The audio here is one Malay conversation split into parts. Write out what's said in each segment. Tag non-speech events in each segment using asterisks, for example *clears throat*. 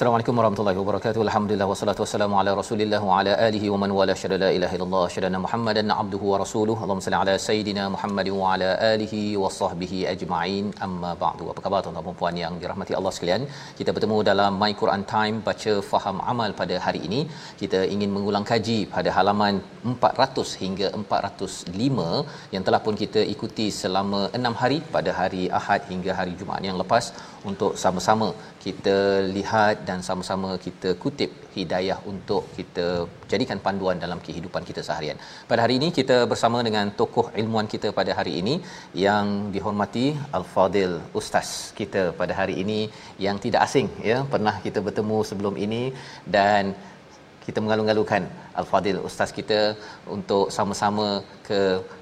Assalamualaikum warahmatullahi wabarakatuh. Alhamdulillah wassalatu wassalamu ala Rasulillah wa ala alihi wa man wala syada la ilaha illallah syadana Muhammadan abduhu wa rasuluhu. Allahumma salli ala sayidina Muhammad wa ala alihi wa sahbihi ajma'in. Amma ba'du. Apa khabar tuan-tuan dan puan yang dirahmati Allah sekalian? Kita bertemu dalam My Quran Time baca faham amal pada hari ini. Kita ingin mengulang kaji pada halaman 400 hingga 405 yang telah pun kita ikuti selama 6 hari pada hari Ahad hingga hari Jumaat yang lepas untuk sama-sama kita lihat dan sama-sama kita kutip hidayah untuk kita jadikan panduan dalam kehidupan kita seharian. Pada hari ini kita bersama dengan tokoh ilmuan kita pada hari ini yang dihormati Al-Fadil Ustaz kita pada hari ini yang tidak asing ya pernah kita bertemu sebelum ini dan kita mengalu-alukan Al-Fadil Ustaz kita untuk sama-sama ke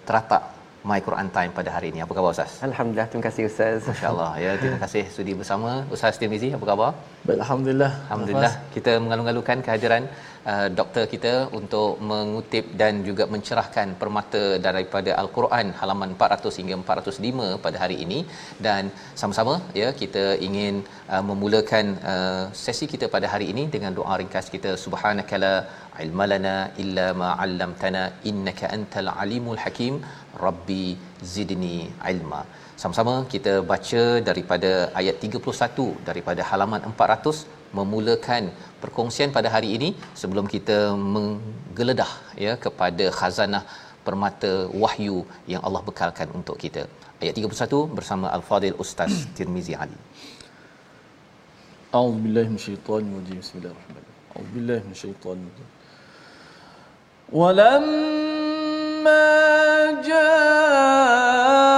teratak My Quran Time pada hari ini. Apa khabar Ustaz? Alhamdulillah, terima kasih Ustaz. Masya-Allah. Ya, terima kasih sudi bersama Ustaz Tirmizi. Apa khabar? Baik, Alhamdulillah. Alhamdulillah. Kita mengalu-alukan kehadiran uh, doktor kita untuk mengutip dan juga mencerahkan permata daripada Al-Quran halaman 400 hingga 405 pada hari ini. Dan sama-sama ya kita ingin uh, memulakan uh, sesi kita pada hari ini dengan doa ringkas kita. Subhanakala ilmalana illa ma 'allamtana innaka antal alimul hakim. Rabbi zidni ilma sama-sama kita baca daripada ayat 31 daripada halaman 400 memulakan perkongsian pada hari ini sebelum kita menggeledah ya kepada khazanah permata wahyu yang Allah bekalkan untuk kita. Ayat 31 bersama Al-Fadil Ustaz *clears throat* Tirmizi Ali. أعوذ بالله من الشيطان الرجيم بسم الله الرحمن الرحيم أعوذ بالله من الشيطان الرجيم ولما جاءت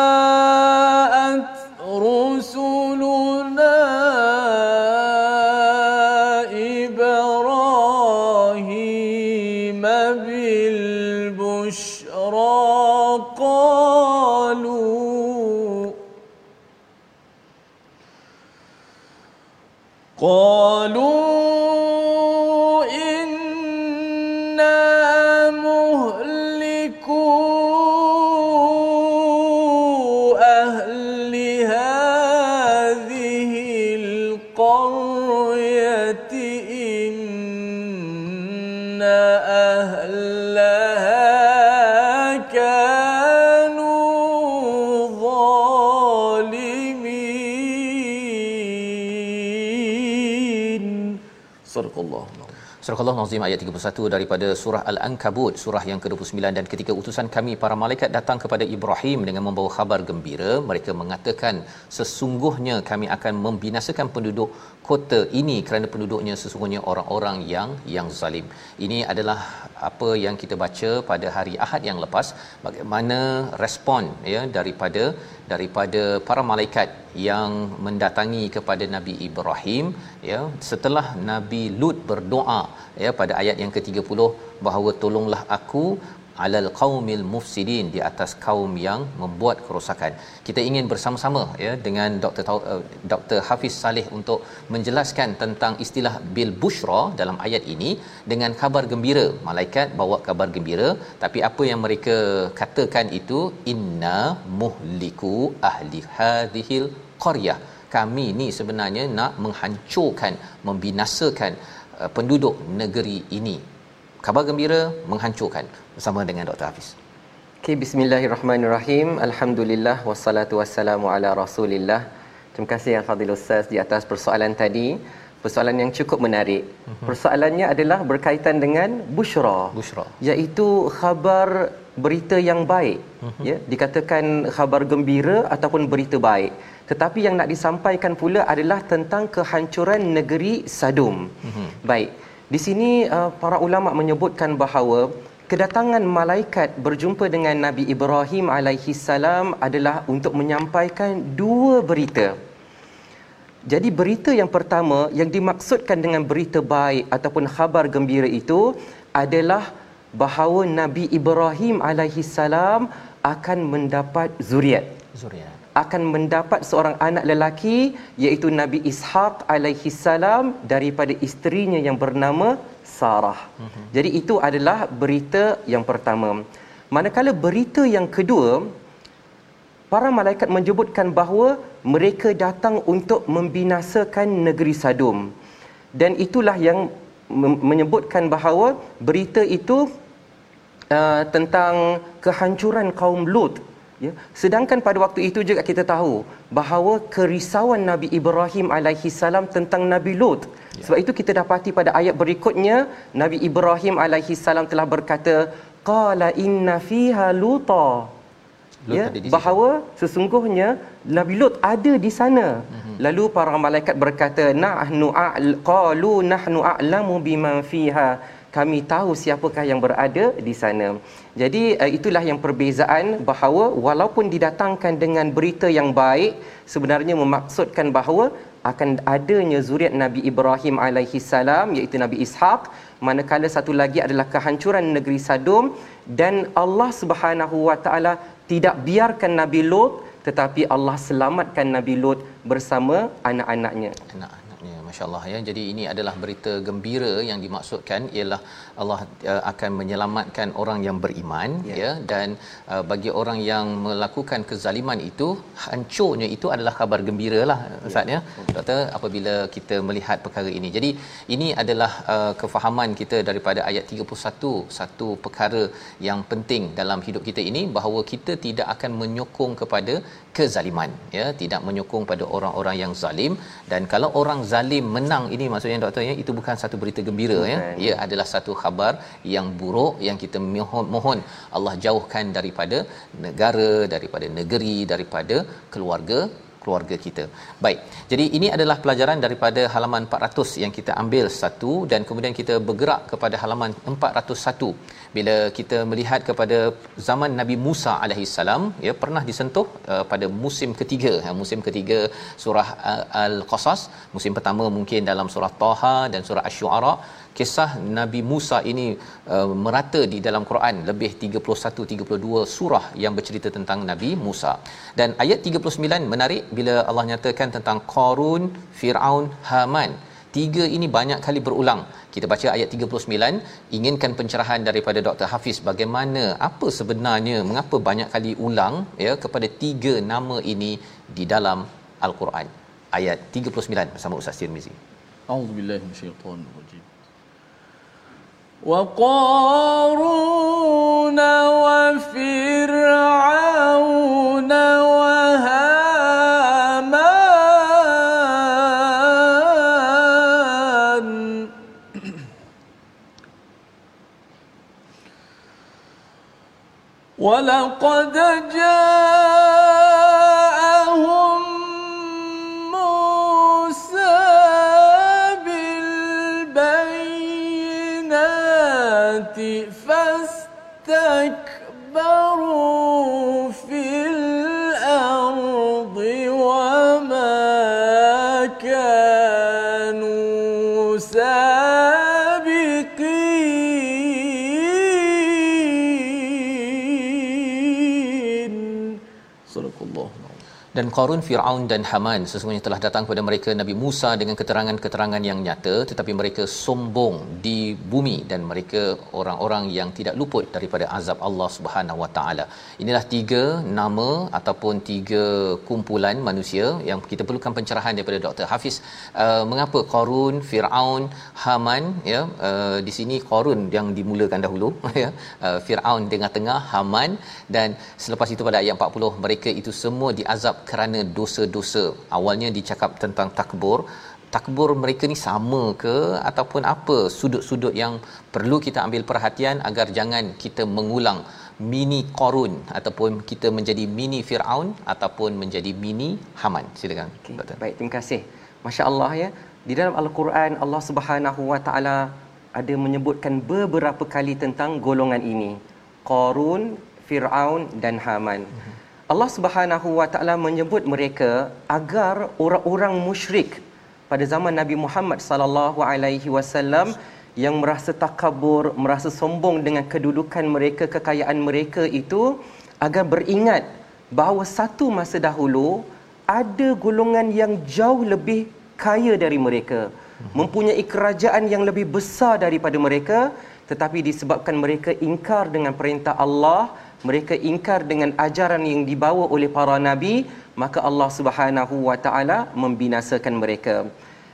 Surah Al-Nazim ayat 31 daripada surah Al-Ankabut surah yang ke-29 dan ketika utusan kami para malaikat datang kepada Ibrahim dengan membawa khabar gembira mereka mengatakan sesungguhnya kami akan membinasakan penduduk kota ini kerana penduduknya sesungguhnya orang-orang yang yang zalim. Ini adalah apa yang kita baca pada hari Ahad yang lepas bagaimana respon ya daripada daripada para malaikat yang mendatangi kepada Nabi Ibrahim ya setelah Nabi Lut berdoa ya pada ayat yang ke-30 bahawa tolonglah aku alal qaumil mufsidin di atas kaum yang membuat kerosakan. Kita ingin bersama-sama ya dengan Dr. Uh, Dr. Hafiz Saleh untuk menjelaskan tentang istilah bil bushra dalam ayat ini dengan kabar gembira. Malaikat bawa kabar gembira tapi apa yang mereka katakan itu inna muhliku ahli hadhil qaryah. Kami ni sebenarnya nak menghancurkan, membinasakan uh, penduduk negeri ini kabar gembira menghancurkan bersama dengan Dr. Hafiz. Okay, bismillahirrahmanirrahim. Alhamdulillah wassalatu wassalamu ala Rasulillah. Terima kasih yang Fadil Ustaz di atas persoalan tadi. Persoalan yang cukup menarik. Uh-huh. Persoalannya adalah berkaitan dengan busyra. Busyra. Iaitu khabar berita yang baik. Uh-huh. Ya, dikatakan khabar gembira ataupun berita baik. Tetapi yang nak disampaikan pula adalah tentang kehancuran negeri Sadum. Uh-huh. Baik. Di sini uh, para ulama menyebutkan bahawa kedatangan malaikat berjumpa dengan Nabi Ibrahim alaihi salam adalah untuk menyampaikan dua berita. Jadi berita yang pertama yang dimaksudkan dengan berita baik ataupun khabar gembira itu adalah bahawa Nabi Ibrahim alaihi salam akan mendapat zuriat. Zuriat. Akan mendapat seorang anak lelaki iaitu Nabi Ishaq alaihi salam daripada isterinya yang bernama Sarah. Uh-huh. Jadi itu adalah berita yang pertama. Manakala berita yang kedua, para malaikat menyebutkan bahawa mereka datang untuk membinasakan negeri Sadum. Dan itulah yang menyebutkan bahawa berita itu uh, tentang kehancuran kaum Lut ya. Sedangkan pada waktu itu juga kita tahu bahawa kerisauan Nabi Ibrahim alaihi salam tentang Nabi Lut. Ya. sebab itu kita dapati pada ayat berikutnya Nabi Ibrahim alaihi salam telah berkata qala inna fiha luta. Ya. bahawa sesungguhnya Nabi Lut ada di sana. Mm-hmm. lalu para malaikat berkata nahnu qalu nahnu a'lamu bima fiha. Kami tahu siapakah yang berada di sana. Jadi uh, itulah yang perbezaan bahawa walaupun didatangkan dengan berita yang baik sebenarnya memaksudkan bahawa akan adanya zuriat Nabi Ibrahim alaihi salam iaitu Nabi Ishaq manakala satu lagi adalah kehancuran negeri Sadum dan Allah Subhanahu wa taala tidak biarkan Nabi Lut tetapi Allah selamatkan Nabi Lut bersama anak-anaknya. Anak masya-Allah ya. Jadi ini adalah berita gembira yang dimaksudkan ialah Allah uh, akan menyelamatkan orang yang beriman ya, ya dan uh, bagi orang yang melakukan kezaliman itu hancurnya itu adalah kabar gembiralah ustaz ya. ya. Doktor apabila kita melihat perkara ini. Jadi ini adalah uh, kefahaman kita daripada ayat 31 satu perkara yang penting dalam hidup kita ini bahawa kita tidak akan menyokong kepada kezaliman ya tidak menyokong pada orang-orang yang zalim. Dan kalau orang zalim menang ini maksudnya doktor ya itu bukan satu berita gembira ya. Ia adalah satu khabar yang buruk yang kita mohon mohon Allah jauhkan daripada negara daripada negeri daripada keluarga keluarga kita. Baik. Jadi ini adalah pelajaran daripada halaman 400 yang kita ambil satu dan kemudian kita bergerak kepada halaman 401 bila kita melihat kepada zaman Nabi Musa alaihissalam ya pernah disentuh uh, pada musim ketiga ya, musim ketiga surah uh, al-qasas musim pertama mungkin dalam surah taha dan surah asy-syu'ara kisah Nabi Musa ini uh, merata di dalam Quran lebih 31 32 surah yang bercerita tentang Nabi Musa. Dan ayat 39 menarik bila Allah nyatakan tentang Qarun Firaun Haman. Tiga ini banyak kali berulang. Kita baca ayat 39 inginkan pencerahan daripada Dr Hafiz bagaimana apa sebenarnya mengapa banyak kali ulang ya kepada tiga nama ini di dalam al-Quran. Ayat 39 bersama Ustaz Tirmizi. A'udzubillahi minasyaitonir rajim وقارون وفرعون *clears throat* ولقد dan Qarun, Firaun dan Haman sesungguhnya telah datang kepada mereka Nabi Musa dengan keterangan-keterangan yang nyata tetapi mereka sombong di bumi dan mereka orang-orang yang tidak luput daripada azab Allah Subhanahu Wa Taala. Inilah tiga nama ataupun tiga kumpulan manusia yang kita perlukan pencerahan daripada Dr. Hafiz uh, mengapa Qarun, Firaun, Haman ya uh, di sini Qarun yang dimulakan dahulu *laughs* ya uh, Firaun tengah-tengah Haman dan selepas itu pada ayat 40 mereka itu semua diazab kerana dosa-dosa. Awalnya dicakap tentang takbur. Takbur mereka ni sama ke ataupun apa sudut-sudut yang perlu kita ambil perhatian agar jangan kita mengulang mini Qarun ataupun kita menjadi mini Firaun ataupun menjadi mini Haman. Silakan Okay. Baik, terima kasih. Masya-Allah ya. Di dalam Al-Quran Allah Subhanahu Wa Taala ada menyebutkan beberapa kali tentang golongan ini. Qarun, Firaun dan Haman. Allah Subhanahu Wa Taala menyebut mereka agar orang-orang musyrik pada zaman Nabi Muhammad sallallahu alaihi wasallam yang merasa takabur, merasa sombong dengan kedudukan mereka, kekayaan mereka itu agar beringat bahawa satu masa dahulu ada golongan yang jauh lebih kaya dari mereka, mempunyai kerajaan yang lebih besar daripada mereka, tetapi disebabkan mereka ingkar dengan perintah Allah, mereka ingkar dengan ajaran yang dibawa oleh para nabi, maka Allah Subhanahu wa taala membinasakan mereka.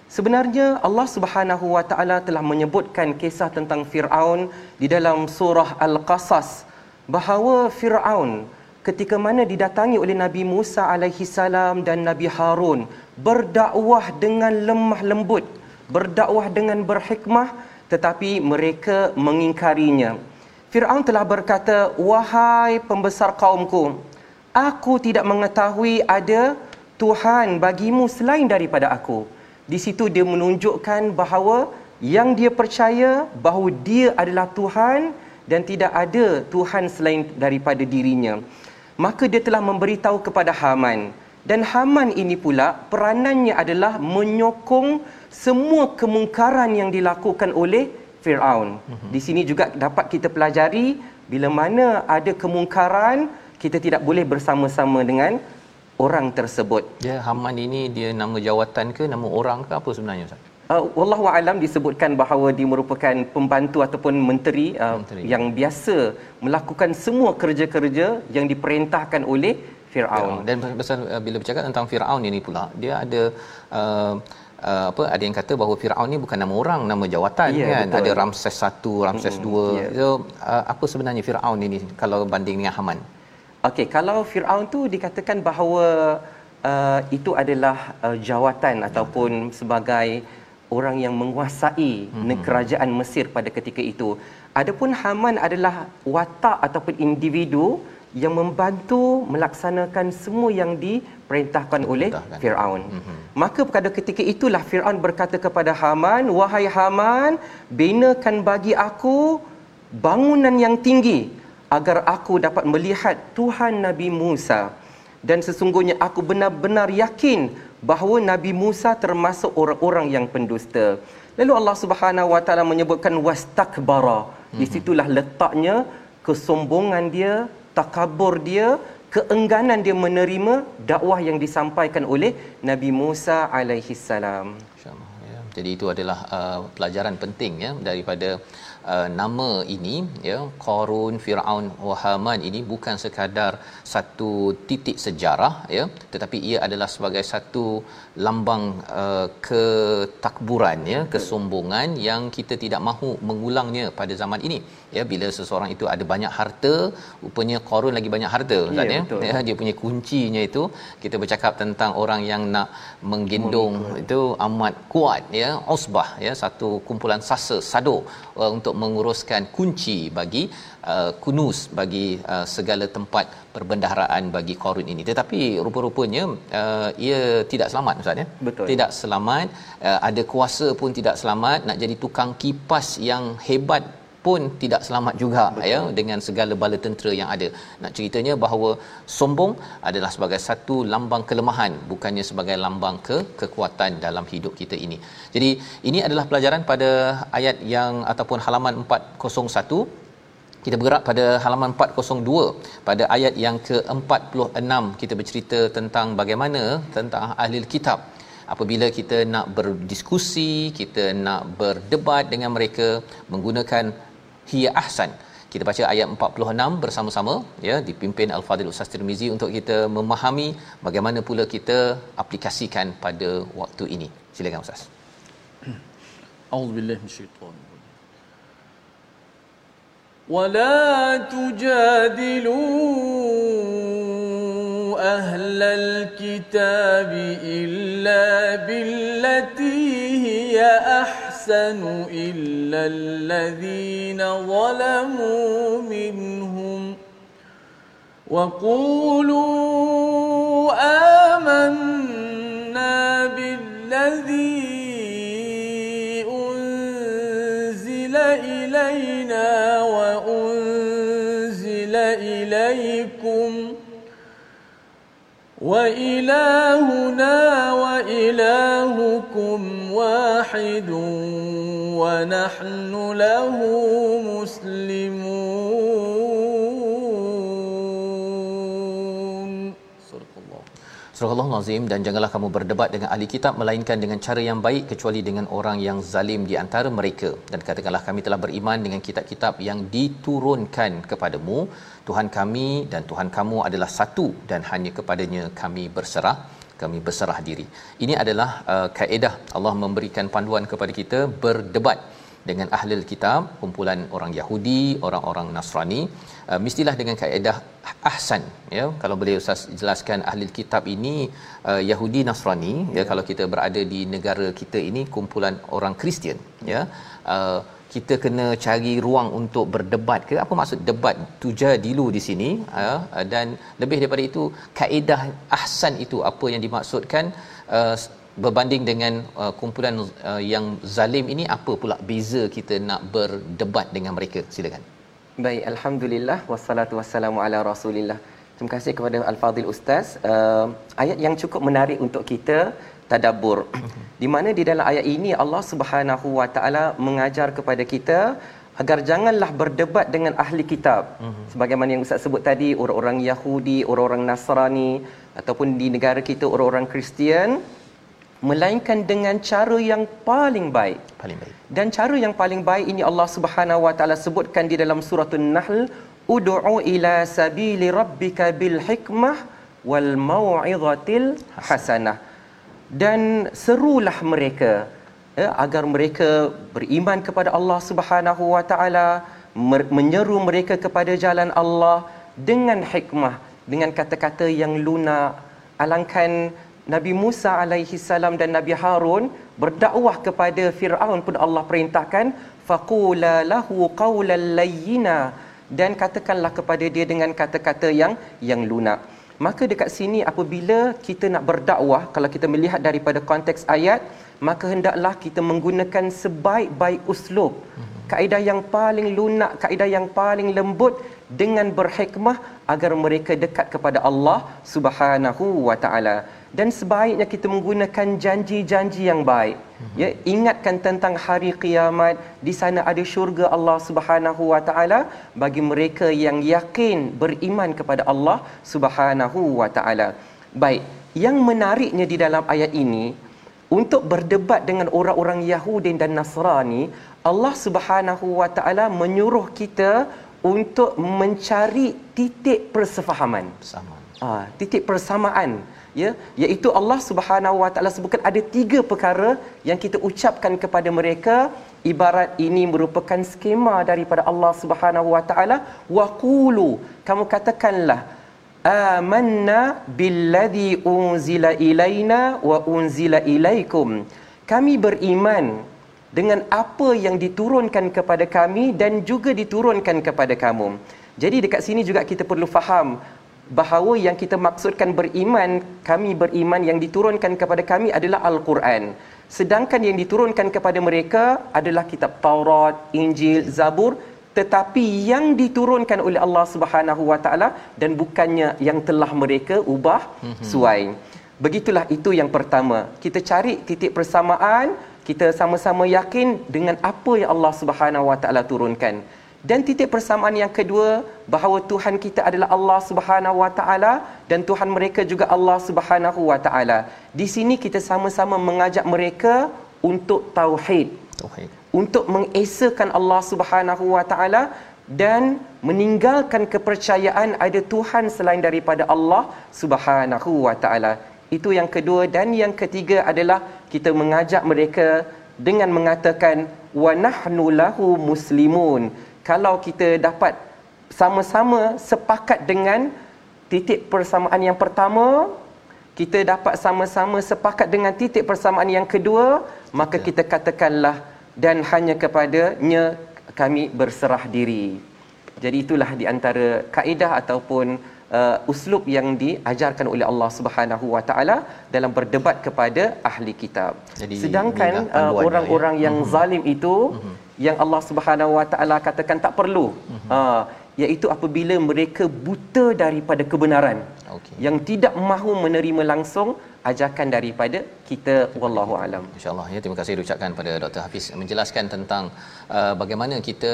Sebenarnya Allah Subhanahu wa taala telah menyebutkan kisah tentang Firaun di dalam surah Al-Qasas bahawa Firaun ketika mana didatangi oleh Nabi Musa alaihi salam dan Nabi Harun berdakwah dengan lemah lembut, berdakwah dengan berhikmah tetapi mereka mengingkarinya. Firaun telah berkata, "Wahai pembesar kaumku, aku tidak mengetahui ada Tuhan bagimu selain daripada aku." Di situ dia menunjukkan bahawa yang dia percaya bahawa dia adalah Tuhan dan tidak ada Tuhan selain daripada dirinya. Maka dia telah memberitahu kepada Haman dan Haman ini pula peranannya adalah menyokong semua kemungkaran yang dilakukan oleh Firaun. Di sini juga dapat kita pelajari bila mana ada kemungkaran kita tidak boleh bersama-sama dengan orang tersebut. Ya Haman ini dia nama jawatan ke nama orang ke apa sebenarnya Ustaz? Uh, wallahu alam disebutkan bahawa dia merupakan pembantu ataupun menteri, uh, Menteri. yang biasa melakukan semua kerja-kerja yang diperintahkan oleh Firaun. Dan pasal uh, bila bercakap tentang Firaun ini pula dia ada uh, uh, apa ada yang kata bahawa Firaun ni bukan nama orang nama jawatan Ya, kan betul. ada Ramses 1 Ramses 2 ya. so uh, apa sebenarnya Firaun ini kalau banding dengan Haman Okey, kalau Firaun tu dikatakan bahawa uh, itu adalah uh, jawatan ataupun sebagai orang yang menguasai hmm. kerajaan Mesir pada ketika itu. Adapun Haman adalah watak ataupun individu yang membantu melaksanakan semua yang diperintahkan oleh. Firaun. Mm-hmm. Maka pada ketika itulah Firaun berkata kepada Haman, "Wahai Haman, binakan bagi aku bangunan yang tinggi agar aku dapat melihat Tuhan Nabi Musa." Dan sesungguhnya aku benar-benar yakin bahawa Nabi Musa termasuk orang-orang yang pendusta. Lalu Allah Subhanahu Wa Taala menyebutkan wastakbara. Di situlah letaknya kesombongan dia, takabur dia, keengganan dia menerima dakwah yang disampaikan oleh Nabi Musa alaihi salam. ya jadi itu adalah uh, pelajaran penting ya daripada uh, nama ini ya Qarun Firaun wa Haman ini bukan sekadar satu titik sejarah ya tetapi ia adalah sebagai satu lambang uh, ketakburan ya kesombongan yang kita tidak mahu mengulangnya pada zaman ini. Ya bila seseorang itu ada banyak harta rupanya Qarun lagi banyak harta Ustaz Ya, ya, betul. ya dia punya kuncinya itu kita bercakap tentang orang yang nak menggendong itu amat kuat ya. Usbah ya satu kumpulan sasa sado uh, untuk menguruskan kunci bagi uh, kunus bagi uh, segala tempat perbendaharaan bagi Qarun ini tetapi rupa-rupanya uh, ia tidak selamat ustaz ya Betul. tidak selamat uh, ada kuasa pun tidak selamat nak jadi tukang kipas yang hebat pun tidak selamat juga Betul. ya dengan segala bala tentera yang ada. Nak ceritanya bahawa sombong adalah sebagai satu lambang kelemahan bukannya sebagai lambang ke kekuatan dalam hidup kita ini. Jadi ini adalah pelajaran pada ayat yang ataupun halaman 401 kita bergerak pada halaman 402 pada ayat yang ke-46 kita bercerita tentang bagaimana tentang ahli kitab. Apabila kita nak berdiskusi kita nak berdebat dengan mereka menggunakan hiya ahsan. Kita baca ayat 46 bersama-sama ya dipimpin al-fadil ustaz Tirmizi untuk kita memahami bagaimana pula kita aplikasikan pada waktu ini. Silakan ustaz. A'udzu billahi ولا تجادلوا أهل الكتاب إلا بالتي هي أحسن إلا الذين ظلموا منهم وقولوا آمنا بالذي وإلهنا وإلهكم واحد ونحن له مسلمون صدق الله Surah Allah Nazim dan janganlah kamu berdebat dengan ahli kitab melainkan dengan cara yang baik kecuali dengan orang yang zalim di antara mereka dan katakanlah kami telah beriman dengan kitab-kitab yang diturunkan kepadamu Tuhan kami dan Tuhan kamu adalah satu dan hanya kepadanya kami berserah kami berserah diri. Ini adalah uh, kaedah Allah memberikan panduan kepada kita berdebat dengan ahli kitab, kumpulan orang Yahudi, orang-orang Nasrani, uh, mestilah dengan kaedah ahsan ya. Kalau boleh Ustaz jelaskan ahli kitab ini uh, Yahudi Nasrani ya. ya kalau kita berada di negara kita ini kumpulan orang Kristian ya. Uh, kita kena cari ruang untuk berdebat ke? Apa maksud debat tuja dilu di sini? Uh, dan lebih daripada itu kaedah ahsan itu apa yang dimaksudkan? Uh, berbanding dengan uh, kumpulan uh, yang zalim ini apa pula beza kita nak berdebat dengan mereka? Silakan. Baik alhamdulillah. Wassalatu wassalamu ala rasulillah. Terima kasih kepada al-fadil ustaz. Uh, ayat yang cukup menarik untuk kita tadabbur. Di mana di dalam ayat ini Allah Subhanahu wa taala mengajar kepada kita agar janganlah berdebat dengan ahli kitab. Sebagaimana yang ustaz sebut tadi orang-orang Yahudi orang-orang Nasrani ataupun di negara kita orang-orang Kristian melainkan dengan cara yang paling baik. Paling baik. Dan cara yang paling baik ini Allah Subhanahu wa taala sebutkan di dalam surah An-Nahl ud'u ila sabili rabbika bil hikmah wal mau'izatil hasanah dan serulah mereka ya, agar mereka beriman kepada Allah Subhanahu wa taala menyeru mereka kepada jalan Allah dengan hikmah dengan kata-kata yang lunak alangkan Nabi Musa alaihi salam dan Nabi Harun berdakwah kepada Firaun pun Allah perintahkan faqula lahu qawlan layyina dan katakanlah kepada dia dengan kata-kata yang yang lunak. Maka dekat sini apabila kita nak berdakwah kalau kita melihat daripada konteks ayat maka hendaklah kita menggunakan sebaik-baik uslub. Kaedah yang paling lunak kaedah yang paling lembut dengan berhikmah agar mereka dekat kepada Allah Subhanahu wa taala dan sebaiknya kita menggunakan janji-janji yang baik. Ya ingatkan tentang hari kiamat. Di sana ada syurga Allah Subhanahu wa taala bagi mereka yang yakin beriman kepada Allah Subhanahu wa taala. Baik yang menariknya di dalam ayat ini untuk berdebat dengan orang-orang Yahudi dan Nasrani Allah Subhanahu wa taala menyuruh kita untuk mencari titik persefahaman. Bersama ah titik persamaan ya iaitu Allah Subhanahu wa taala sebutkan ada tiga perkara yang kita ucapkan kepada mereka. Ibarat ini merupakan skema daripada Allah Subhanahu wa taala. Waqulu kamu katakanlah amanna billadhi unzila ilaina wa unzila ilaikum. Kami beriman dengan apa yang diturunkan kepada kami dan juga diturunkan kepada kamu. Jadi dekat sini juga kita perlu faham bahawa yang kita maksudkan beriman kami beriman yang diturunkan kepada kami adalah al-Quran sedangkan yang diturunkan kepada mereka adalah kitab Taurat, Injil, Zabur tetapi yang diturunkan oleh Allah Subhanahu Wa Taala dan bukannya yang telah mereka ubah suai. Begitulah itu yang pertama. Kita cari titik persamaan, kita sama-sama yakin dengan apa yang Allah Subhanahu Wa Taala turunkan. Dan titik persamaan yang kedua bahawa Tuhan kita adalah Allah Subhanahu Wa Taala dan Tuhan mereka juga Allah Subhanahu Wa Taala. Di sini kita sama-sama mengajak mereka untuk tauhid. Tauhid. Untuk mengesakan Allah Subhanahu Wa Taala dan meninggalkan kepercayaan ada Tuhan selain daripada Allah Subhanahu Wa Taala. Itu yang kedua dan yang ketiga adalah kita mengajak mereka dengan mengatakan wa nahnu lahu muslimun kalau kita dapat sama-sama sepakat dengan titik persamaan yang pertama kita dapat sama-sama sepakat dengan titik persamaan yang kedua maka kita katakanlah dan hanya kepadanya kami berserah diri jadi itulah di antara kaedah ataupun uh, uslub yang diajarkan oleh Allah Subhanahu Wa Taala dalam berdebat kepada ahli kitab. Jadi, Sedangkan uh, panduannya, orang-orang ya. yang zalim itu yang Allah Subhanahu Wa Taala katakan tak perlu. Uh, iaitu apabila mereka buta daripada kebenaran. Okey. Yang tidak mahu menerima langsung ajakan daripada kita wallahu alam. InsyaAllah ya terima kasih diucapkan pada Dr Hafiz menjelaskan tentang uh, bagaimana kita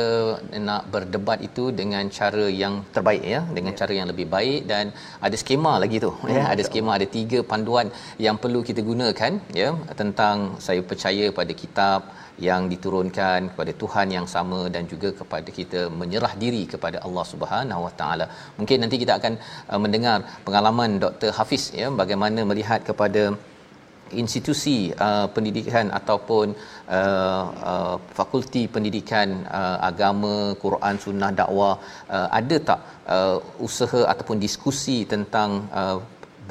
nak berdebat itu dengan cara yang terbaik ya dengan cara yang lebih baik dan ada skema lagi tu ya ada skema ada tiga panduan yang perlu kita gunakan ya tentang saya percaya pada kitab yang diturunkan kepada Tuhan yang sama dan juga kepada kita menyerah diri kepada Allah Subhanahu Wa Taala. Mungkin nanti kita akan uh, mendengar pengalaman Dr Hafiz ya bagaimana melihat kepada institusi uh, pendidikan ataupun uh, uh, fakulti pendidikan uh, agama Quran Sunnah dakwah uh, ada tak uh, usaha ataupun diskusi tentang uh,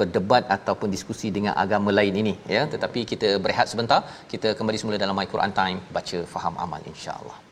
berdebat ataupun diskusi dengan agama lain ini ya. Tetapi kita berehat sebentar. Kita kembali semula dalam My Quran Time. Baca faham amal insya-Allah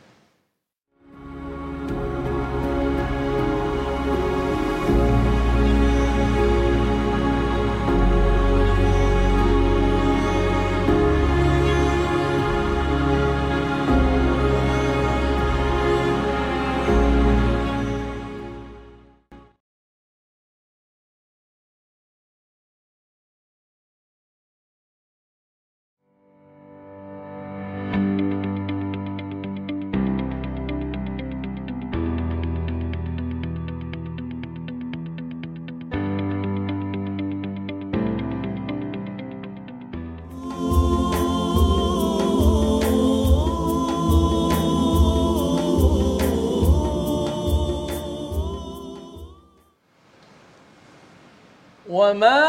وما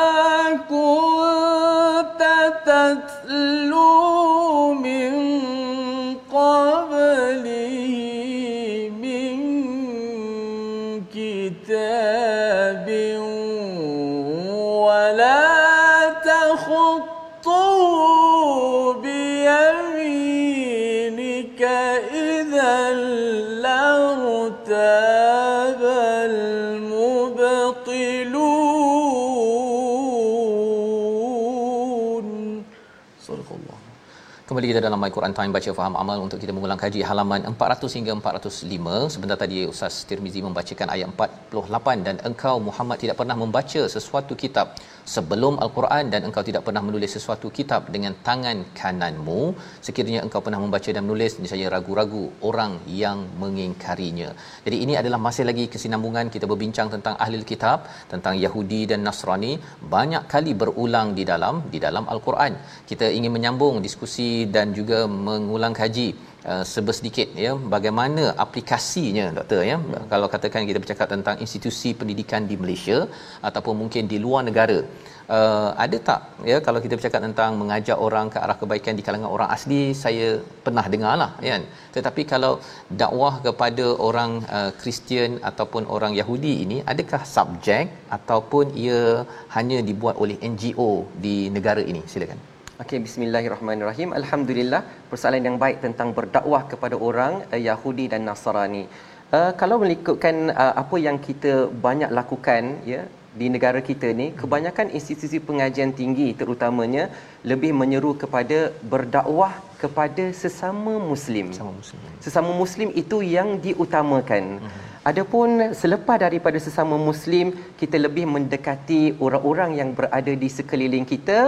dalam My Quran Time baca faham amal untuk kita mengulang kaji halaman 400 hingga 405. Sebentar tadi Ustaz Tirmizi membacakan ayat 48 dan engkau Muhammad tidak pernah membaca sesuatu kitab sebelum Al-Quran dan engkau tidak pernah menulis sesuatu kitab dengan tangan kananmu sekiranya engkau pernah membaca dan menulis niscaya ragu-ragu orang yang mengingkarinya. Jadi ini adalah masih lagi kesinambungan kita berbincang tentang ahli kitab, tentang Yahudi dan Nasrani banyak kali berulang di dalam di dalam Al-Quran. Kita ingin menyambung diskusi dan juga mengulang kaji uh, sebersedikit ya. Bagaimana aplikasinya doktor ya. Hmm. kalau katakan kita bercakap tentang institusi pendidikan di Malaysia ataupun mungkin di luar negara uh, ada tak ya kalau kita bercakap tentang mengajak orang ke arah kebaikan di kalangan orang asli saya pernah dengar lah kan tetapi kalau dakwah kepada orang uh, Kristian ataupun orang Yahudi ini adakah subjek ataupun ia hanya dibuat oleh NGO di negara ini? Silakan Okey, bismillahirrahmanirrahim. Alhamdulillah, persoalan yang baik tentang berdakwah kepada orang uh, Yahudi dan Nasrani. Uh, kalau mengikutkan uh, apa yang kita banyak lakukan ya di negara kita ni, kebanyakan institusi pengajian tinggi terutamanya lebih menyeru kepada berdakwah kepada sesama muslim. sama muslim Sesama muslim itu yang diutamakan. Adapun selepas daripada sesama muslim kita lebih mendekati orang-orang yang berada di sekeliling kita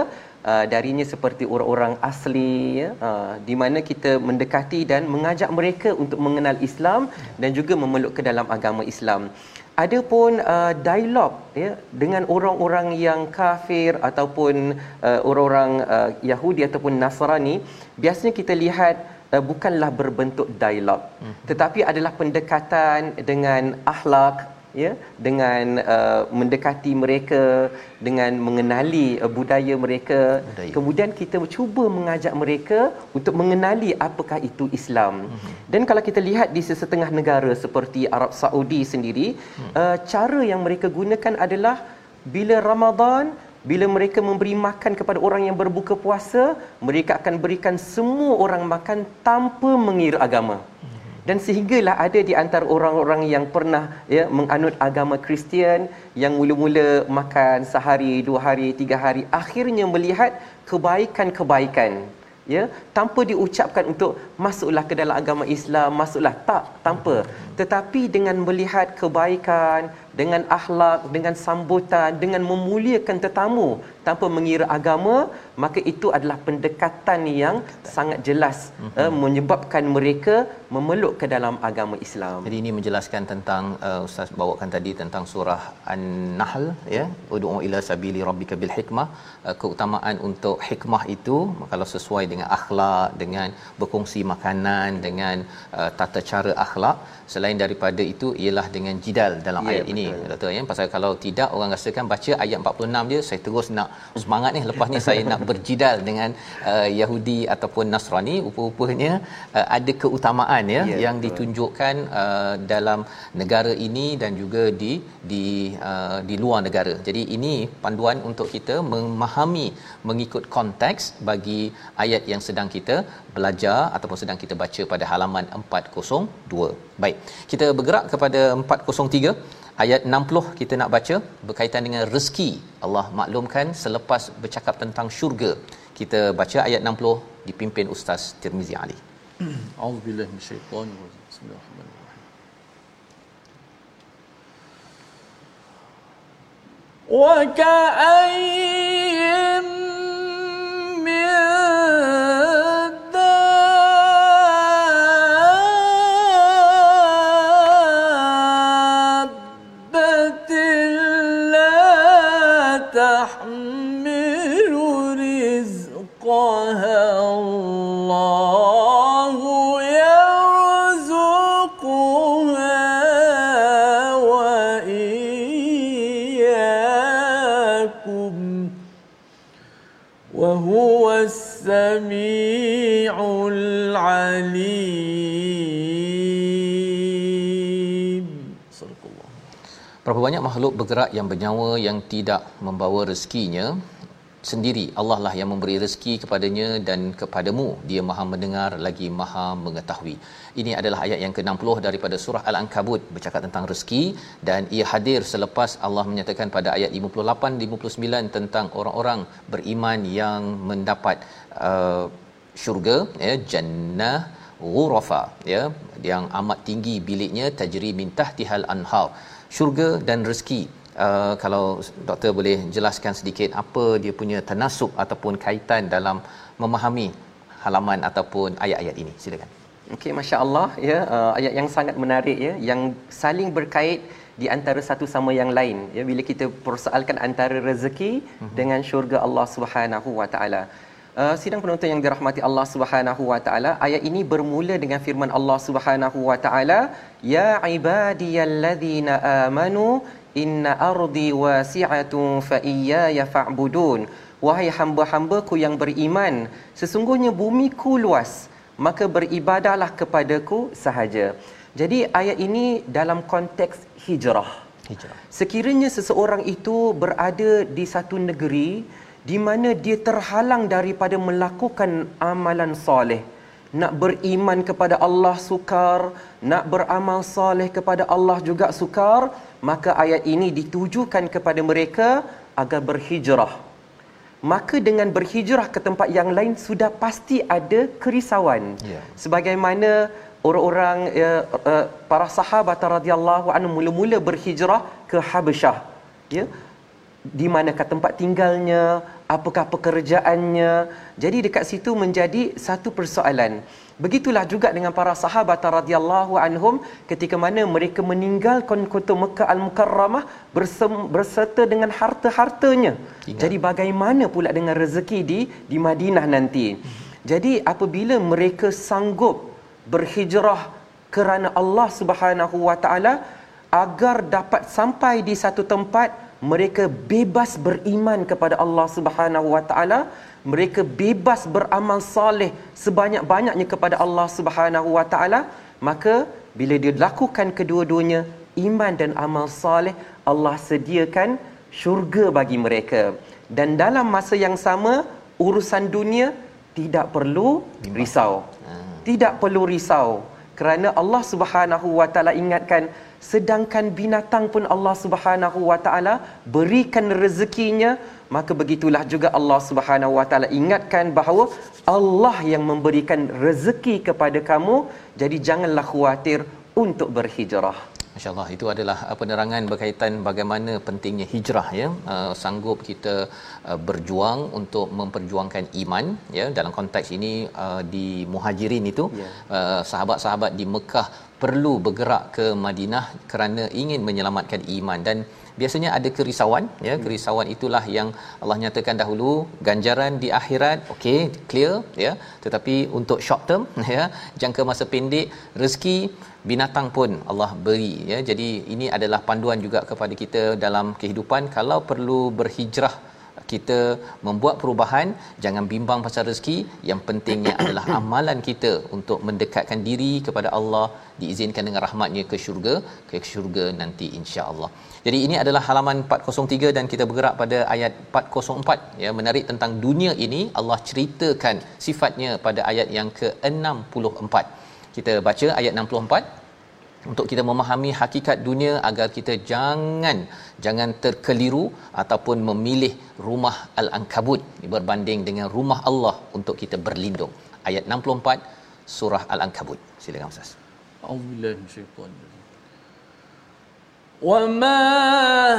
uh, darinya seperti orang-orang asli ya uh, di mana kita mendekati dan mengajak mereka untuk mengenal Islam dan juga memeluk ke dalam agama Islam. Adapun uh, dialog ya dengan orang-orang yang kafir ataupun uh, orang-orang uh, Yahudi ataupun Nasrani biasanya kita lihat uh, bukanlah berbentuk dialog hmm. tetapi adalah pendekatan dengan akhlak ya dengan uh, mendekati mereka dengan mengenali uh, budaya mereka budaya. kemudian kita cuba mengajak mereka untuk mengenali apakah itu Islam hmm. dan kalau kita lihat di sesetengah negara seperti Arab Saudi sendiri hmm. uh, cara yang mereka gunakan adalah bila Ramadan bila mereka memberi makan kepada orang yang berbuka puasa mereka akan berikan semua orang makan tanpa mengira agama dan sehinggalah ada di antara orang-orang yang pernah ya menganut agama Kristian yang mula-mula makan sehari, dua hari, tiga hari akhirnya melihat kebaikan-kebaikan ya tanpa diucapkan untuk masuklah ke dalam agama Islam masuklah tak tanpa. Tetapi dengan melihat kebaikan dengan akhlak dengan sambutan dengan memuliakan tetamu tanpa mengira agama maka itu adalah pendekatan yang sangat jelas mm-hmm. uh, menyebabkan mereka memeluk ke dalam agama Islam jadi ini menjelaskan tentang uh, ustaz bawakan tadi tentang surah an-nahl ya ud'u ila sabili rabbika bil hikmah uh, keutamaan untuk hikmah itu kalau sesuai dengan akhlak dengan berkongsi makanan dengan uh, tata cara akhlak selain daripada itu ialah dengan jidal dalam ya, ayat betul. ini doktor ya. Pasal kalau tidak orang rasakan baca ayat 46 dia saya terus nak semangat ni. Lepas ni saya nak berjidal dengan uh, Yahudi ataupun Nasrani. Rupa-rupanya uh, ada keutamaan ya, ya yang betul. ditunjukkan uh, dalam negara ini dan juga di di uh, di luar negara. Jadi ini panduan untuk kita memahami mengikut konteks bagi ayat yang sedang kita belajar ataupun sedang kita baca pada halaman 402 baik kita bergerak kepada 403 ayat 60 kita nak baca berkaitan dengan rezeki Allah maklumkan selepas bercakap tentang syurga kita baca ayat 60 dipimpin ustaz Tirmizi Ali auzubillahi minasyaitanir rajim bismillahirrahmanirrahim وكأين من السميع makhluk bergerak yang bernyawa yang tidak membawa rezekinya sendiri Allah lah yang memberi rezeki kepadanya dan kepadamu. Dia maha mendengar lagi maha mengetahui. Ini adalah ayat yang ke-60 daripada surah Al-Ankabut bercakap tentang rezeki. Dan ia hadir selepas Allah menyatakan pada ayat 58 59 tentang orang-orang beriman yang mendapat uh, syurga ya jannah ghurafa ya yang amat tinggi biliknya tajri min tahtihal anhar syurga dan rezeki Uh, kalau doktor boleh jelaskan sedikit apa dia punya tanasub ataupun kaitan dalam memahami halaman ataupun ayat-ayat ini silakan Okey masya-Allah ya uh, ayat yang sangat menarik ya yang saling berkait di antara satu sama yang lain ya bila kita persoalkan antara rezeki uh-huh. dengan syurga Allah Subhanahu wa taala. Uh, sidang penonton yang dirahmati Allah Subhanahu wa taala ayat ini bermula dengan firman Allah Subhanahu wa taala ya ibadiyalladzina amanu inna ardi wasi'atun fa iyaya fa'budun wahai hamba-hambaku yang beriman sesungguhnya bumiku luas maka beribadahlah kepadaku sahaja. Jadi ayat ini dalam konteks hijrah. Hijrah. Sekiranya seseorang itu berada di satu negeri di mana dia terhalang daripada melakukan amalan soleh, nak beriman kepada Allah sukar, nak beramal soleh kepada Allah juga sukar, maka ayat ini ditujukan kepada mereka agar berhijrah maka dengan berhijrah ke tempat yang lain sudah pasti ada kerisauan. Yeah. Sebagaimana orang-orang uh, uh, para sahabat radhiyallahu anhu mula-mula berhijrah ke Habasyah ya di manakah tempat tinggalnya apakah pekerjaannya jadi dekat situ menjadi satu persoalan Begitulah juga dengan para sahabat radhiyallahu anhum ketika mana mereka meninggalkan kota Mekah Al-Mukarramah berserta dengan harta-hartanya. Tinggal. Jadi bagaimana pula dengan rezeki di di Madinah nanti? Jadi apabila mereka sanggup berhijrah kerana Allah Subhanahu Wa Taala agar dapat sampai di satu tempat mereka bebas beriman kepada Allah Subhanahu Wa Taala. Mereka bebas beramal soleh sebanyak-banyaknya kepada Allah Subhanahu Wa Taala. Maka bila dia lakukan kedua-duanya iman dan amal soleh Allah sediakan syurga bagi mereka. Dan dalam masa yang sama urusan dunia tidak perlu risau. Ah. tidak perlu risau. Kerana Allah Subhanahu Wa Taala ingatkan sedangkan binatang pun Allah Subhanahu Wa Taala berikan rezekinya maka begitulah juga Allah Subhanahu Wa Taala ingatkan bahawa Allah yang memberikan rezeki kepada kamu. Jadi janganlah khawatir untuk berhijrah. Masya-Allah itu adalah uh, penerangan berkaitan bagaimana pentingnya hijrah ya. Uh, sanggup kita uh, berjuang untuk memperjuangkan iman ya. Dalam konteks ini uh, di Muhajirin itu yeah. uh, sahabat-sahabat di Mekah perlu bergerak ke Madinah kerana ingin menyelamatkan iman. Dan biasanya ada kerisauan ya. Kerisauan itulah yang Allah nyatakan dahulu. Ganjaran di akhirat okey clear ya. Tetapi untuk short term *laughs* ya jangka masa pendek rezeki binatang pun Allah beri ya. Jadi ini adalah panduan juga kepada kita dalam kehidupan. Kalau perlu berhijrah kita membuat perubahan jangan bimbang pasal rezeki yang pentingnya *clears throat* adalah amalan kita untuk mendekatkan diri kepada Allah diizinkan dengan rahmatnya ke syurga ke syurga nanti insya-Allah. Jadi ini adalah halaman 403 dan kita bergerak pada ayat 404 ya menarik tentang dunia ini Allah ceritakan sifatnya pada ayat yang ke-64. Kita baca ayat 64 untuk kita memahami hakikat dunia agar kita jangan jangan terkeliru ataupun memilih rumah al-ankabut berbanding dengan rumah Allah untuk kita berlindung ayat 64 surah al-ankabut silakan ustaz auzubillahi minasyaitanir وما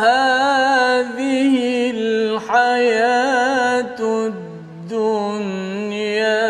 هذه الحياة الدنيا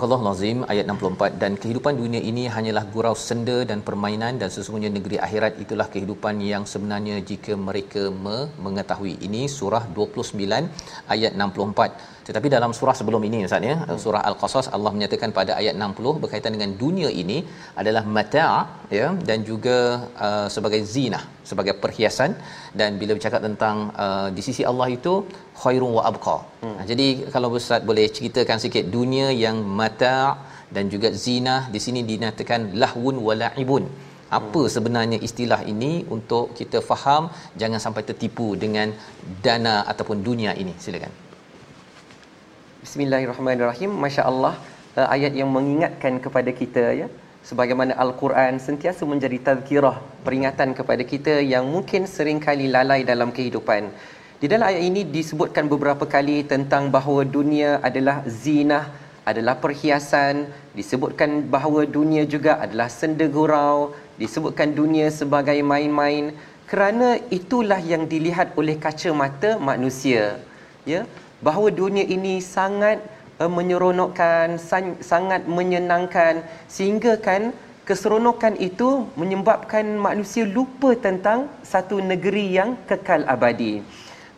Surah Al-Azim ayat 64 dan kehidupan dunia ini hanyalah gurau senda dan permainan dan sesungguhnya negeri akhirat itulah kehidupan yang sebenarnya jika mereka me- mengetahui. Ini surah 29 ayat 64. Tetapi dalam surah sebelum ini Ustaz ya, hmm. surah Al-Qasas Allah menyatakan pada ayat 60 berkaitan dengan dunia ini adalah mata' ya dan juga uh, sebagai zinah, sebagai perhiasan dan bila bercakap tentang uh, di sisi Allah itu khairun wa abqa. Hmm. Nah, jadi kalau Ustaz boleh ceritakan sikit dunia yang mata' dan juga zinah di sini dinamakan lahwun wa la'ibun. Apa hmm. sebenarnya istilah ini untuk kita faham jangan sampai tertipu dengan dana ataupun dunia ini. Silakan. Bismillahirrahmanirrahim. Masya-Allah uh, ayat yang mengingatkan kepada kita ya. Sebagaimana Al-Quran sentiasa menjadi tazkirah, peringatan kepada kita yang mungkin sering kali lalai dalam kehidupan. Di dalam ayat ini disebutkan beberapa kali tentang bahawa dunia adalah zinah, adalah perhiasan, disebutkan bahawa dunia juga adalah senda gurau, disebutkan dunia sebagai main-main kerana itulah yang dilihat oleh kaca mata manusia. Ya, bahawa dunia ini sangat uh, menyeronokkan sangat menyenangkan sehingga kan keseronokan itu menyebabkan manusia lupa tentang satu negeri yang kekal abadi.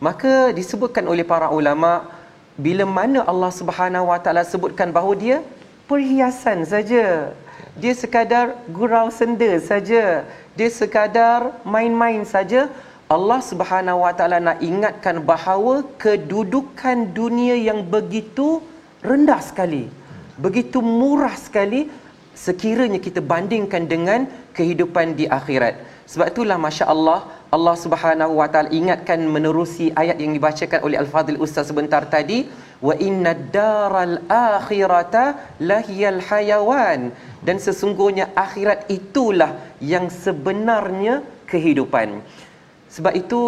Maka disebutkan oleh para ulama bila mana Allah Subhanahu Wa Taala sebutkan bahawa dia perhiasan saja. Dia sekadar gurau senda saja. Dia sekadar main-main saja Allah Subhanahu Wa Taala nak ingatkan bahawa kedudukan dunia yang begitu rendah sekali begitu murah sekali sekiranya kita bandingkan dengan kehidupan di akhirat. Sebab itulah masya-Allah Allah Subhanahu Wa Taala ingatkan menerusi ayat yang dibacakan oleh Al-Fadhil Ustaz sebentar tadi wa inna daral akhirata lahiyal hayawan. Dan sesungguhnya akhirat itulah yang sebenarnya kehidupan sebab itu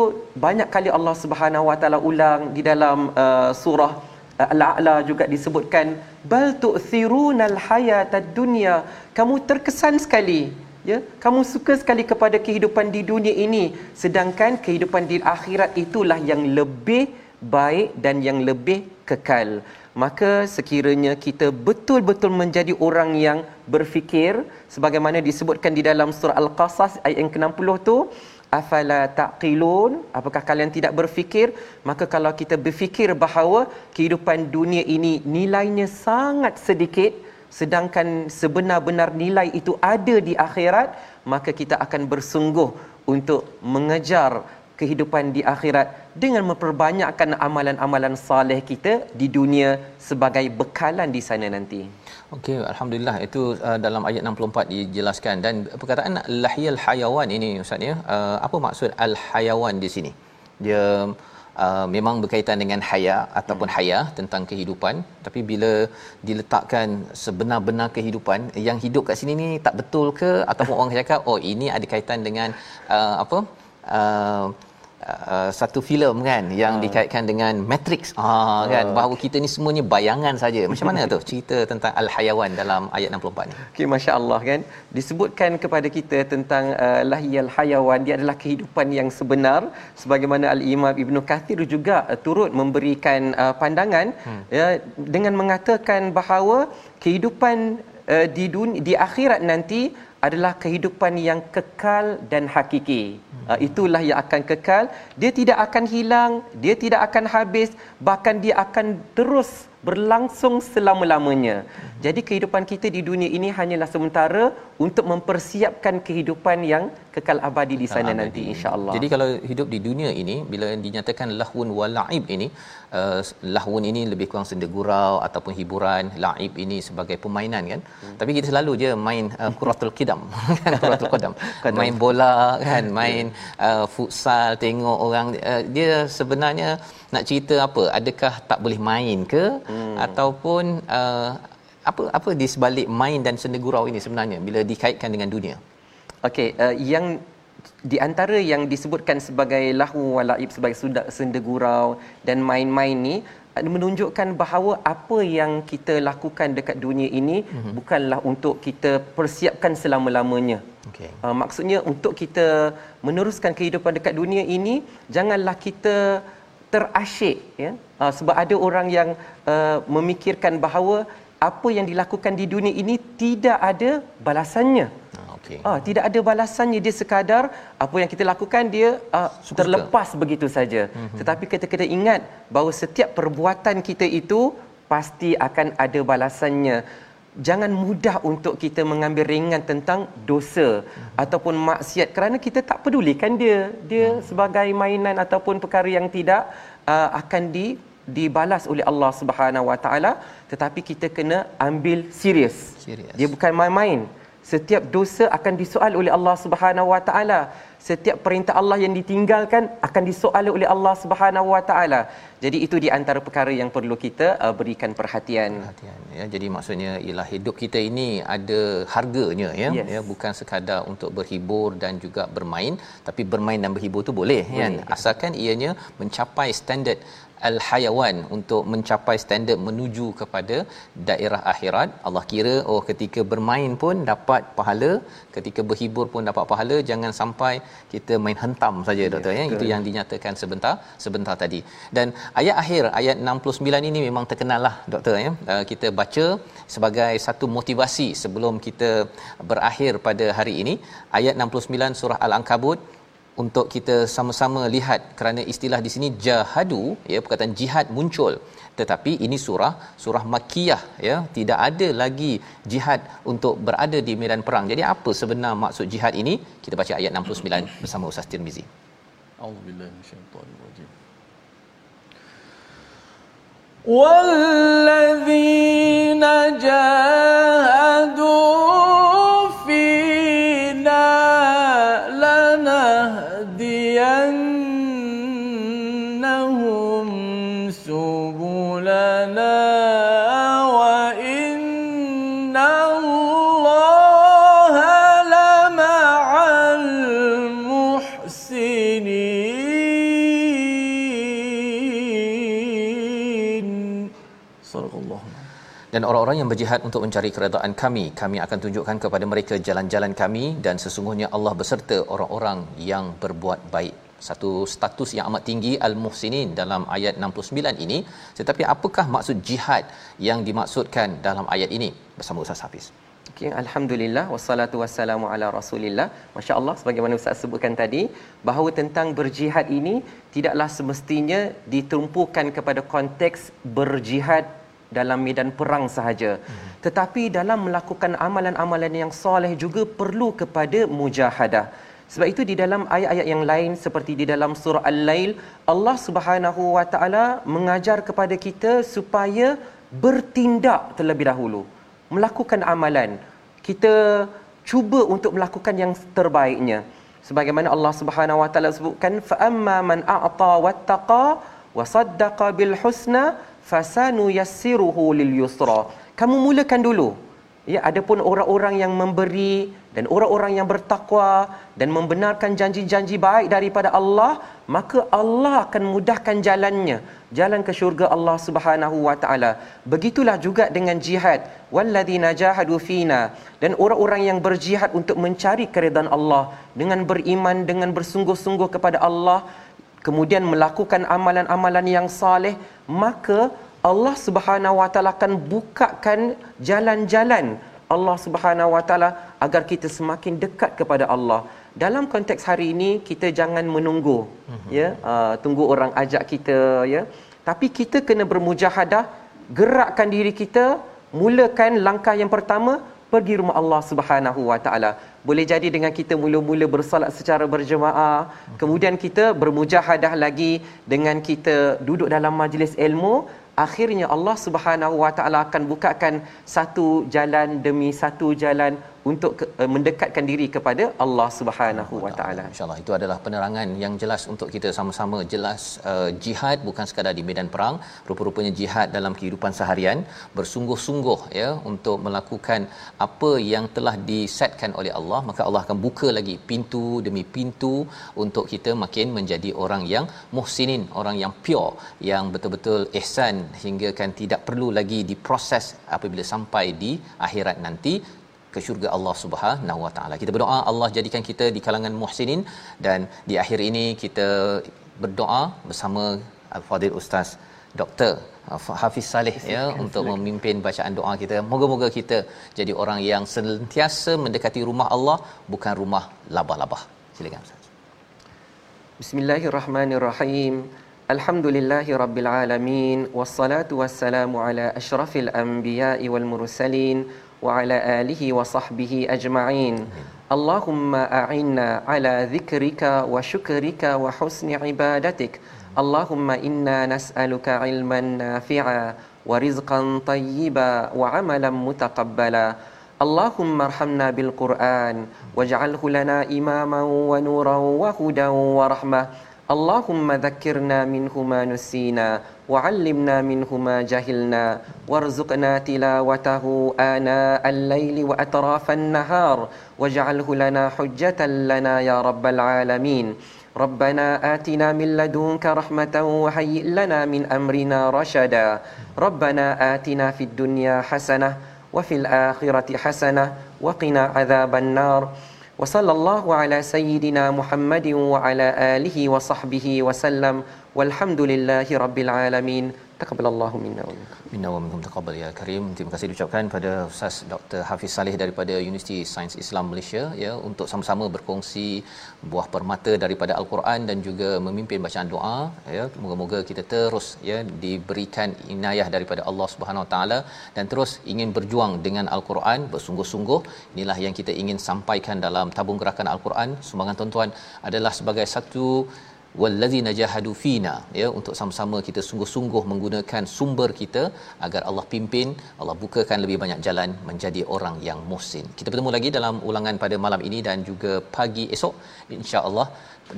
banyak kali Allah Subhanahu Wa Taala ulang di dalam uh, surah uh, Al-A'la juga disebutkan bal tu'thirunal hayatad dunya. Kamu terkesan sekali ya? Kamu suka sekali kepada kehidupan di dunia ini. Sedangkan kehidupan di akhirat itulah yang lebih baik dan yang lebih kekal. Maka sekiranya kita betul-betul menjadi orang yang berfikir sebagaimana disebutkan di dalam surah al-qasas ayat yang ke-60 tu afala taqilun? Apakah kalian tidak berfikir? Maka kalau kita berfikir bahawa kehidupan dunia ini nilainya sangat sedikit sedangkan sebenar-benar nilai itu ada di akhirat maka kita akan bersungguh untuk mengejar kehidupan di akhirat dengan memperbanyakkan amalan-amalan saleh kita di dunia sebagai bekalan di sana nanti. Okey, alhamdulillah itu uh, dalam ayat 64 dijelaskan dan perkataan lahiyal hayawan ini ustaz ya. Uh, apa maksud al hayawan di sini? Dia uh, memang berkaitan dengan haya ataupun haya tentang kehidupan tapi bila diletakkan sebenar-benar kehidupan yang hidup kat sini ni tak betul ke ataupun orang cakap oh ini ada kaitan dengan uh, apa uh, Uh, satu filem kan yang uh. dikaitkan dengan Matrix ah kan uh. bahawa kita ni semuanya bayangan saja macam mana *laughs* tu cerita tentang al hayawan dalam ayat 64 ni okey masya-Allah kan disebutkan kepada kita tentang uh, lahiyal hayawan dia adalah kehidupan yang sebenar sebagaimana al imam Ibnu Kathir juga uh, turut memberikan uh, pandangan hmm. ya dengan mengatakan bahawa kehidupan uh, di dunia, di akhirat nanti adalah kehidupan yang kekal dan hakiki. Uh, itulah yang akan kekal. Dia tidak akan hilang, dia tidak akan habis, bahkan dia akan terus berlangsung selama-lamanya. Hmm. Jadi kehidupan kita di dunia ini hanyalah sementara untuk mempersiapkan kehidupan yang kekal abadi di sana abadi. nanti insya-Allah. Jadi kalau hidup di dunia ini bila dinyatakan lahun walaib ini uh, lahun ini lebih kurang senda gurau ataupun hiburan, laib ini sebagai permainan kan. Hmm. Tapi kita selalu je main uh, kuratul qidam *laughs* kan kuratul qadam. main bola kan, main uh, futsal, tengok orang uh, dia sebenarnya nak cerita apa? Adakah tak boleh main ke hmm. ataupun uh, apa apa di sebalik main dan senda gurau ini sebenarnya bila dikaitkan dengan dunia? Okey, uh, yang di antara yang disebutkan sebagai lahu walaib sebagai sudah senda gurau dan main-main ni menunjukkan bahawa apa yang kita lakukan dekat dunia ini mm-hmm. bukanlah untuk kita persiapkan selama-lamanya. Okay. Uh, maksudnya untuk kita meneruskan kehidupan dekat dunia ini janganlah kita terasyik ya. Uh, sebab ada orang yang uh, memikirkan bahawa apa yang dilakukan di dunia ini tidak ada balasannya. Ah, okay. Ah, tidak ada balasannya dia sekadar apa yang kita lakukan dia uh, terlepas begitu saja. Mm-hmm. Tetapi kita kena ingat bahawa setiap perbuatan kita itu pasti akan ada balasannya. Jangan mudah untuk kita mengambil ringan tentang dosa mm-hmm. ataupun maksiat kerana kita tak pedulikan dia. Dia mm-hmm. sebagai mainan ataupun perkara yang tidak uh, akan di dibalas oleh Allah Subhanahu Wa Taala tetapi kita kena ambil serius. Dia bukan main-main. Setiap dosa akan disoal oleh Allah Subhanahu Wa Taala. Setiap perintah Allah yang ditinggalkan akan disoal oleh Allah Subhanahu Wa Taala. Jadi itu di antara perkara yang perlu kita uh, berikan perhatian. perhatian. Ya, jadi maksudnya ialah hidup kita ini ada harganya ya. Yes. Ya bukan sekadar untuk berhibur dan juga bermain, tapi bermain dan berhibur tu boleh, boleh kan. Asalkan ianya mencapai standard al-hayawan untuk mencapai standard menuju kepada daerah akhirat. Allah kira oh ketika bermain pun dapat pahala ketika berhibur pun dapat pahala. Jangan sampai kita main hentam saja ya, doktor ya. itu yang dinyatakan sebentar sebentar tadi. Dan ayat akhir ayat 69 ini memang terkenal lah doktor ya. Uh, kita baca sebagai satu motivasi sebelum kita berakhir pada hari ini. Ayat 69 surah al-ankabut untuk kita sama-sama lihat kerana istilah di sini jahadu ya perkataan jihad muncul tetapi ini surah surah makkiyah ya tidak ada lagi jihad untuk berada di medan perang jadi apa sebenar maksud jihad ini kita baca ayat 69 bersama Ustaz Tirmizi A'udzubillahi minasyaitonir rajim. والذين جاهدوا Sadaqallahu dan orang-orang yang berjihad untuk mencari keredaan kami kami akan tunjukkan kepada mereka jalan-jalan kami dan sesungguhnya Allah beserta orang-orang yang berbuat baik. Satu status yang amat tinggi al-muhsinin dalam ayat 69 ini. Tetapi apakah maksud jihad yang dimaksudkan dalam ayat ini? Bersama Ustaz Hafiz. Okay, Alhamdulillah. Wassalatu wassalamu ala Rasulillah. Masya-Allah sebagaimana Ustaz sebutkan tadi bahawa tentang berjihad ini tidaklah semestinya ditumpukan kepada konteks berjihad dalam medan perang sahaja. Tetapi dalam melakukan amalan-amalan yang soleh juga perlu kepada mujahadah. Sebab itu di dalam ayat-ayat yang lain seperti di dalam surah Al-Lail Allah Subhanahu wa taala mengajar kepada kita supaya bertindak terlebih dahulu melakukan amalan kita cuba untuk melakukan yang terbaiknya sebagaimana Allah Subhanahu wa taala sebutkan fa amma man a'ta wattaqa wa saddaqa bil husna fasanu yassiruhu lil yusra. Kamu mulakan dulu. Ya adapun orang-orang yang memberi dan orang-orang yang bertakwa dan membenarkan janji-janji baik daripada Allah maka Allah akan mudahkan jalannya. Jalan ke syurga Allah Subhanahu wa taala. Begitulah juga dengan jihad. Walladzina jahadu fina. Dan orang-orang yang berjihad untuk mencari keridaan Allah dengan beriman dengan bersungguh-sungguh kepada Allah kemudian melakukan amalan-amalan yang saleh maka Allah Subhanahu wa taala akan bukakan jalan-jalan Allah Subhanahu wa taala agar kita semakin dekat kepada Allah. Dalam konteks hari ini kita jangan menunggu uh-huh. ya uh, tunggu orang ajak kita ya. Tapi kita kena bermujahadah, gerakkan diri kita, mulakan langkah yang pertama pergi rumah Allah Subhanahu wa taala. Boleh jadi dengan kita mula-mula bersolat secara berjemaah, kemudian kita bermujahadah lagi dengan kita duduk dalam majlis ilmu, akhirnya Allah Subhanahu Wa Taala akan bukakan satu jalan demi satu jalan untuk ke, uh, mendekatkan diri kepada Allah Subhanahu Wa Taala. Insyaallah itu adalah penerangan yang jelas untuk kita sama-sama jelas uh, jihad bukan sekadar di medan perang, rupa-rupanya jihad dalam kehidupan seharian, bersungguh-sungguh ya untuk melakukan apa yang telah disetkan oleh Allah, maka Allah akan buka lagi pintu demi pintu untuk kita makin menjadi orang yang muhsinin, orang yang pure, yang betul-betul ihsan hingga kan tidak perlu lagi diproses apabila sampai di akhirat nanti ke syurga Allah Subhanahu Wa Taala. Kita berdoa Allah jadikan kita di kalangan muhsinin dan di akhir ini kita berdoa bersama Al-Fadil Ustaz Dr. Hafiz Saleh ya untuk memimpin bacaan doa kita. Moga-moga kita jadi orang yang sentiasa mendekati rumah Allah bukan rumah labah-labah. Silakan Ustaz. Bismillahirrahmanirrahim. Alhamdulillahi rabbil alamin wassalatu wassalamu ala asyrafil anbiya'i wal mursalin وعلى آله وصحبه أجمعين. اللهم أعنا على ذكرك وشكرك وحسن عبادتك. اللهم إنا نسألك علما نافعا ورزقا طيبا وعملا متقبلا. اللهم ارحمنا بالقرآن واجعله لنا إماما ونورا وهدى ورحمة. اللهم ذكرنا منه ما نسينا وعلمنا منه ما جهلنا وارزقنا تلاوته آناء الليل وأطراف النهار واجعله لنا حجة لنا يا رب العالمين. ربنا آتنا من لدنك رحمة وهيئ لنا من أمرنا رشدا. ربنا آتنا في الدنيا حسنة وفي الآخرة حسنة وقنا عذاب النار. وصلى الله على سيدنا محمد وعلى اله وصحبه وسلم والحمد لله رب العالمين Taqabbalallahu minna wa minkum. Minna wa minkum taqabbal ya Karim. Terima kasih diucapkan pada Ustaz Dr. Hafiz Saleh daripada Universiti Sains Islam Malaysia ya untuk sama-sama berkongsi buah permata daripada Al-Quran dan juga memimpin bacaan doa ya. Moga-moga kita terus ya diberikan inayah daripada Allah Subhanahu Wa Taala dan terus ingin berjuang dengan Al-Quran bersungguh-sungguh. Inilah yang kita ingin sampaikan dalam tabung gerakan Al-Quran. Sumbangan tuan-tuan adalah sebagai satu wallazina jahadu fina ya untuk sama-sama kita sungguh-sungguh menggunakan sumber kita agar Allah pimpin Allah bukakan lebih banyak jalan menjadi orang yang muhsin. Kita bertemu lagi dalam ulangan pada malam ini dan juga pagi esok insya-Allah.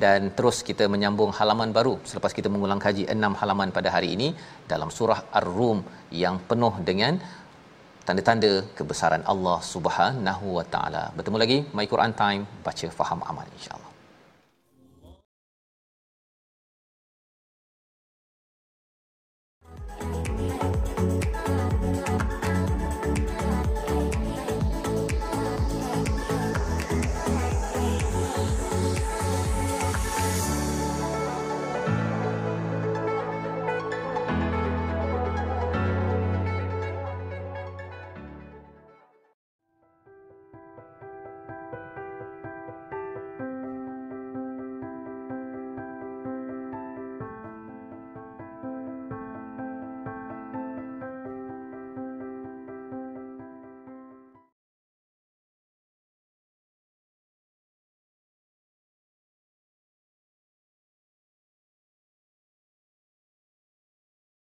Dan terus kita menyambung halaman baru. Selepas kita mengulang kaji enam halaman pada hari ini dalam surah ar-rum yang penuh dengan tanda-tanda kebesaran Allah Subhanahu wa taala. Bertemu lagi my Quran time baca faham amal insya-Allah